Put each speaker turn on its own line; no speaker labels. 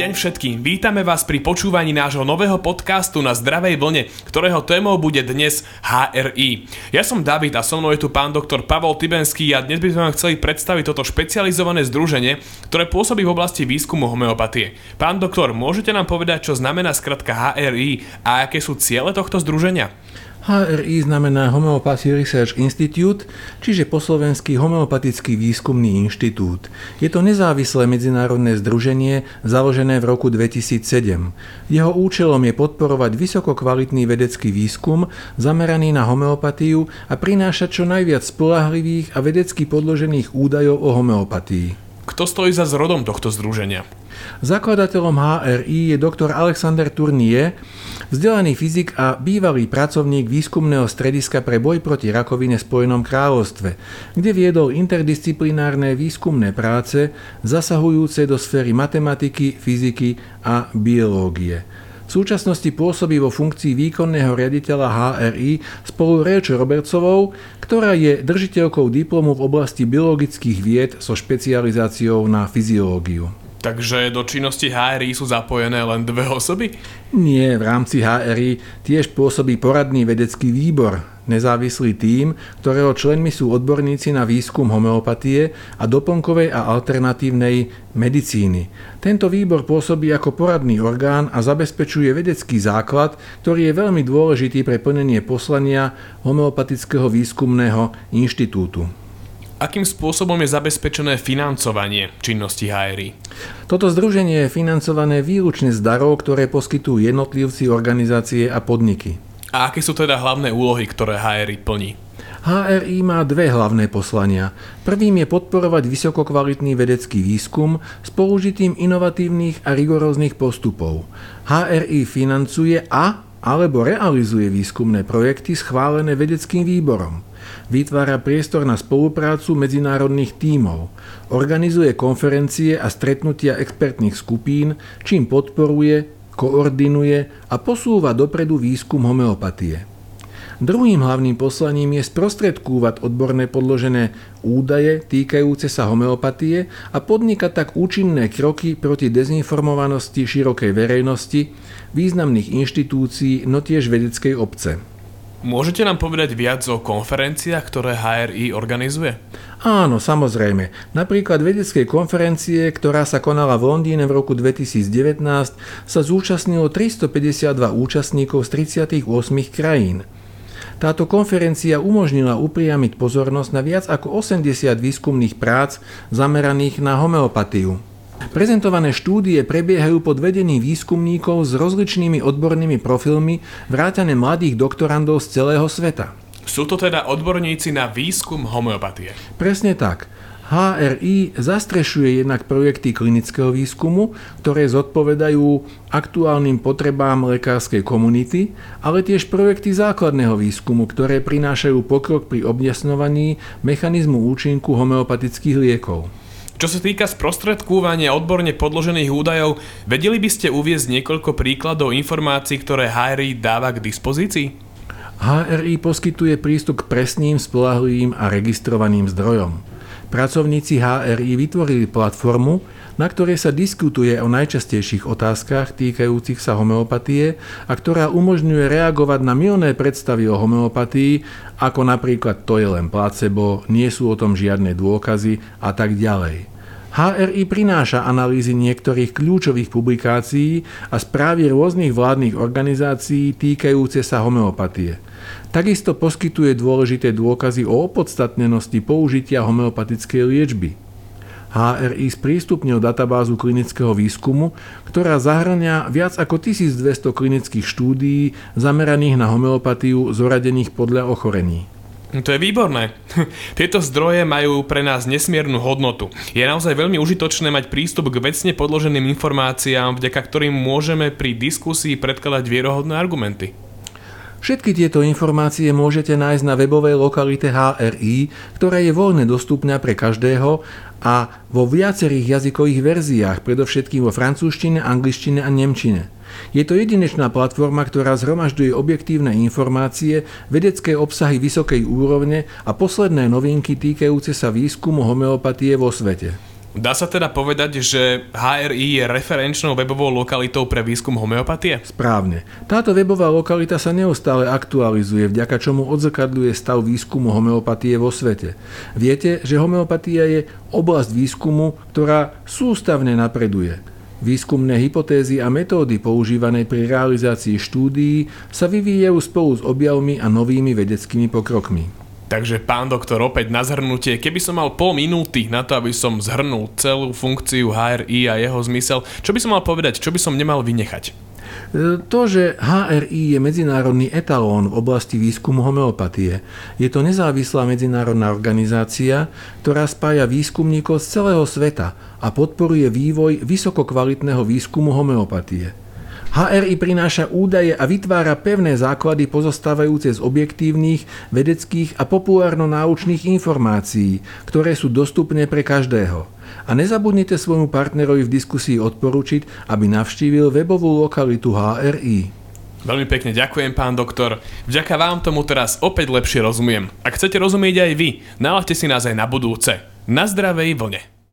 deň všetkým. Vítame vás pri počúvaní nášho nového podcastu na Zdravej vlne, ktorého témou bude dnes HRI. Ja som David a so mnou je tu pán doktor Pavol Tibenský a dnes by sme vám chceli predstaviť toto špecializované združenie, ktoré pôsobí v oblasti výskumu homeopatie. Pán doktor, môžete nám povedať, čo znamená skratka HRI a aké sú ciele tohto združenia?
HRI znamená Homeopathy Research Institute, čiže po slovensky Homeopatický výskumný inštitút. Je to nezávislé medzinárodné združenie založené v roku 2007. Jeho účelom je podporovať vysokokvalitný vedecký výskum zameraný na homeopatiu a prinášať čo najviac spolahlivých a vedecky podložených údajov o homeopatii.
Kto stojí za zrodom tohto združenia?
Zakladateľom HRI je doktor Alexander Tournier, vzdelaný fyzik a bývalý pracovník výskumného strediska pre boj proti rakovine v Spojenom kráľovstve, kde viedol interdisciplinárne výskumné práce zasahujúce do sféry matematiky, fyziky a biológie. V súčasnosti pôsobí vo funkcii výkonného riaditeľa HRI spolu Rachel Robertsovou, ktorá je držiteľkou diplomu v oblasti biologických vied so špecializáciou na fyziológiu.
Takže do činnosti HRI sú zapojené len dve osoby?
Nie, v rámci HRI tiež pôsobí poradný vedecký výbor, nezávislý tím, ktorého členmi sú odborníci na výskum homeopatie a doplnkovej a alternatívnej medicíny. Tento výbor pôsobí ako poradný orgán a zabezpečuje vedecký základ, ktorý je veľmi dôležitý pre plnenie poslania Homeopatického výskumného inštitútu.
Akým spôsobom je zabezpečené financovanie činnosti HRI?
Toto združenie je financované výlučne z darov, ktoré poskytujú jednotlivci, organizácie a podniky.
A aké sú teda hlavné úlohy, ktoré HRI plní?
HRI má dve hlavné poslania. Prvým je podporovať vysokokvalitný vedecký výskum s použitím inovatívnych a rigoróznych postupov. HRI financuje a alebo realizuje výskumné projekty schválené vedeckým výborom vytvára priestor na spoluprácu medzinárodných tímov, organizuje konferencie a stretnutia expertných skupín, čím podporuje, koordinuje a posúva dopredu výskum homeopatie. Druhým hlavným poslaním je sprostredkúvať odborné podložené údaje týkajúce sa homeopatie a podnikať tak účinné kroky proti dezinformovanosti širokej verejnosti, významných inštitúcií, no tiež vedeckej obce.
Môžete nám povedať viac o konferenciách, ktoré HRI organizuje?
Áno, samozrejme. Napríklad vedeckej konferencie, ktorá sa konala v Londýne v roku 2019, sa zúčastnilo 352 účastníkov z 38 krajín. Táto konferencia umožnila upriamiť pozornosť na viac ako 80 výskumných prác zameraných na homeopatiu. Prezentované štúdie prebiehajú pod vedením výskumníkov s rozličnými odbornými profilmi vrátane mladých doktorandov z celého sveta.
Sú to teda odborníci na výskum homeopatie.
Presne tak. HRI zastrešuje jednak projekty klinického výskumu, ktoré zodpovedajú aktuálnym potrebám lekárskej komunity, ale tiež projekty základného výskumu, ktoré prinášajú pokrok pri objasňovaní mechanizmu účinku homeopatických liekov.
Čo sa týka sprostredkúvania odborne podložených údajov, vedeli by ste uviezť niekoľko príkladov informácií, ktoré HRI dáva k dispozícii?
HRI poskytuje prístup k presným, spolahlivým a registrovaným zdrojom. Pracovníci HRI vytvorili platformu, na ktorej sa diskutuje o najčastejších otázkach týkajúcich sa homeopatie a ktorá umožňuje reagovať na milné predstavy o homeopatii, ako napríklad to je len placebo, nie sú o tom žiadne dôkazy a tak ďalej. HRI prináša analýzy niektorých kľúčových publikácií a správy rôznych vládnych organizácií týkajúce sa homeopatie. Takisto poskytuje dôležité dôkazy o opodstatnenosti použitia homeopatickej liečby. HRI sprístupnil databázu klinického výskumu, ktorá zahrania viac ako 1200 klinických štúdií zameraných na homeopatiu zoradených podľa ochorení.
No to je výborné. Tieto zdroje majú pre nás nesmiernu hodnotu. Je naozaj veľmi užitočné mať prístup k vecne podloženým informáciám, vďaka ktorým môžeme pri diskusii predkladať vierohodné argumenty.
Všetky tieto informácie môžete nájsť na webovej lokalite HRI, ktorá je voľne dostupná pre každého a vo viacerých jazykových verziách, predovšetkým vo francúzštine, angličtine a nemčine. Je to jedinečná platforma, ktorá zhromažďuje objektívne informácie, vedecké obsahy vysokej úrovne a posledné novinky týkajúce sa výskumu homeopatie vo svete.
Dá sa teda povedať, že HRI je referenčnou webovou lokalitou pre výskum homeopatie?
Správne. Táto webová lokalita sa neustále aktualizuje, vďaka čomu odzrkadľuje stav výskumu homeopatie vo svete. Viete, že homeopatia je oblasť výskumu, ktorá sústavne napreduje. Výskumné hypotézy a metódy používané pri realizácii štúdií sa vyvíjajú spolu s objavmi a novými vedeckými pokrokmi.
Takže pán doktor, opäť na zhrnutie, keby som mal pol minúty na to, aby som zhrnul celú funkciu HRI a jeho zmysel, čo by som mal povedať, čo by som nemal vynechať?
E, to, že HRI je medzinárodný etalón v oblasti výskumu homeopatie, je to nezávislá medzinárodná organizácia, ktorá spája výskumníkov z celého sveta a podporuje vývoj vysokokvalitného výskumu homeopatie. HRI prináša údaje a vytvára pevné základy pozostávajúce z objektívnych, vedeckých a populárno-náučných informácií, ktoré sú dostupné pre každého. A nezabudnite svojmu partnerovi v diskusii odporučiť, aby navštívil webovú lokalitu HRI.
Veľmi pekne ďakujem, pán doktor. Vďaka vám tomu teraz opäť lepšie rozumiem. Ak chcete rozumieť aj vy, nalaďte si nás aj na budúce. Na zdravej vlne.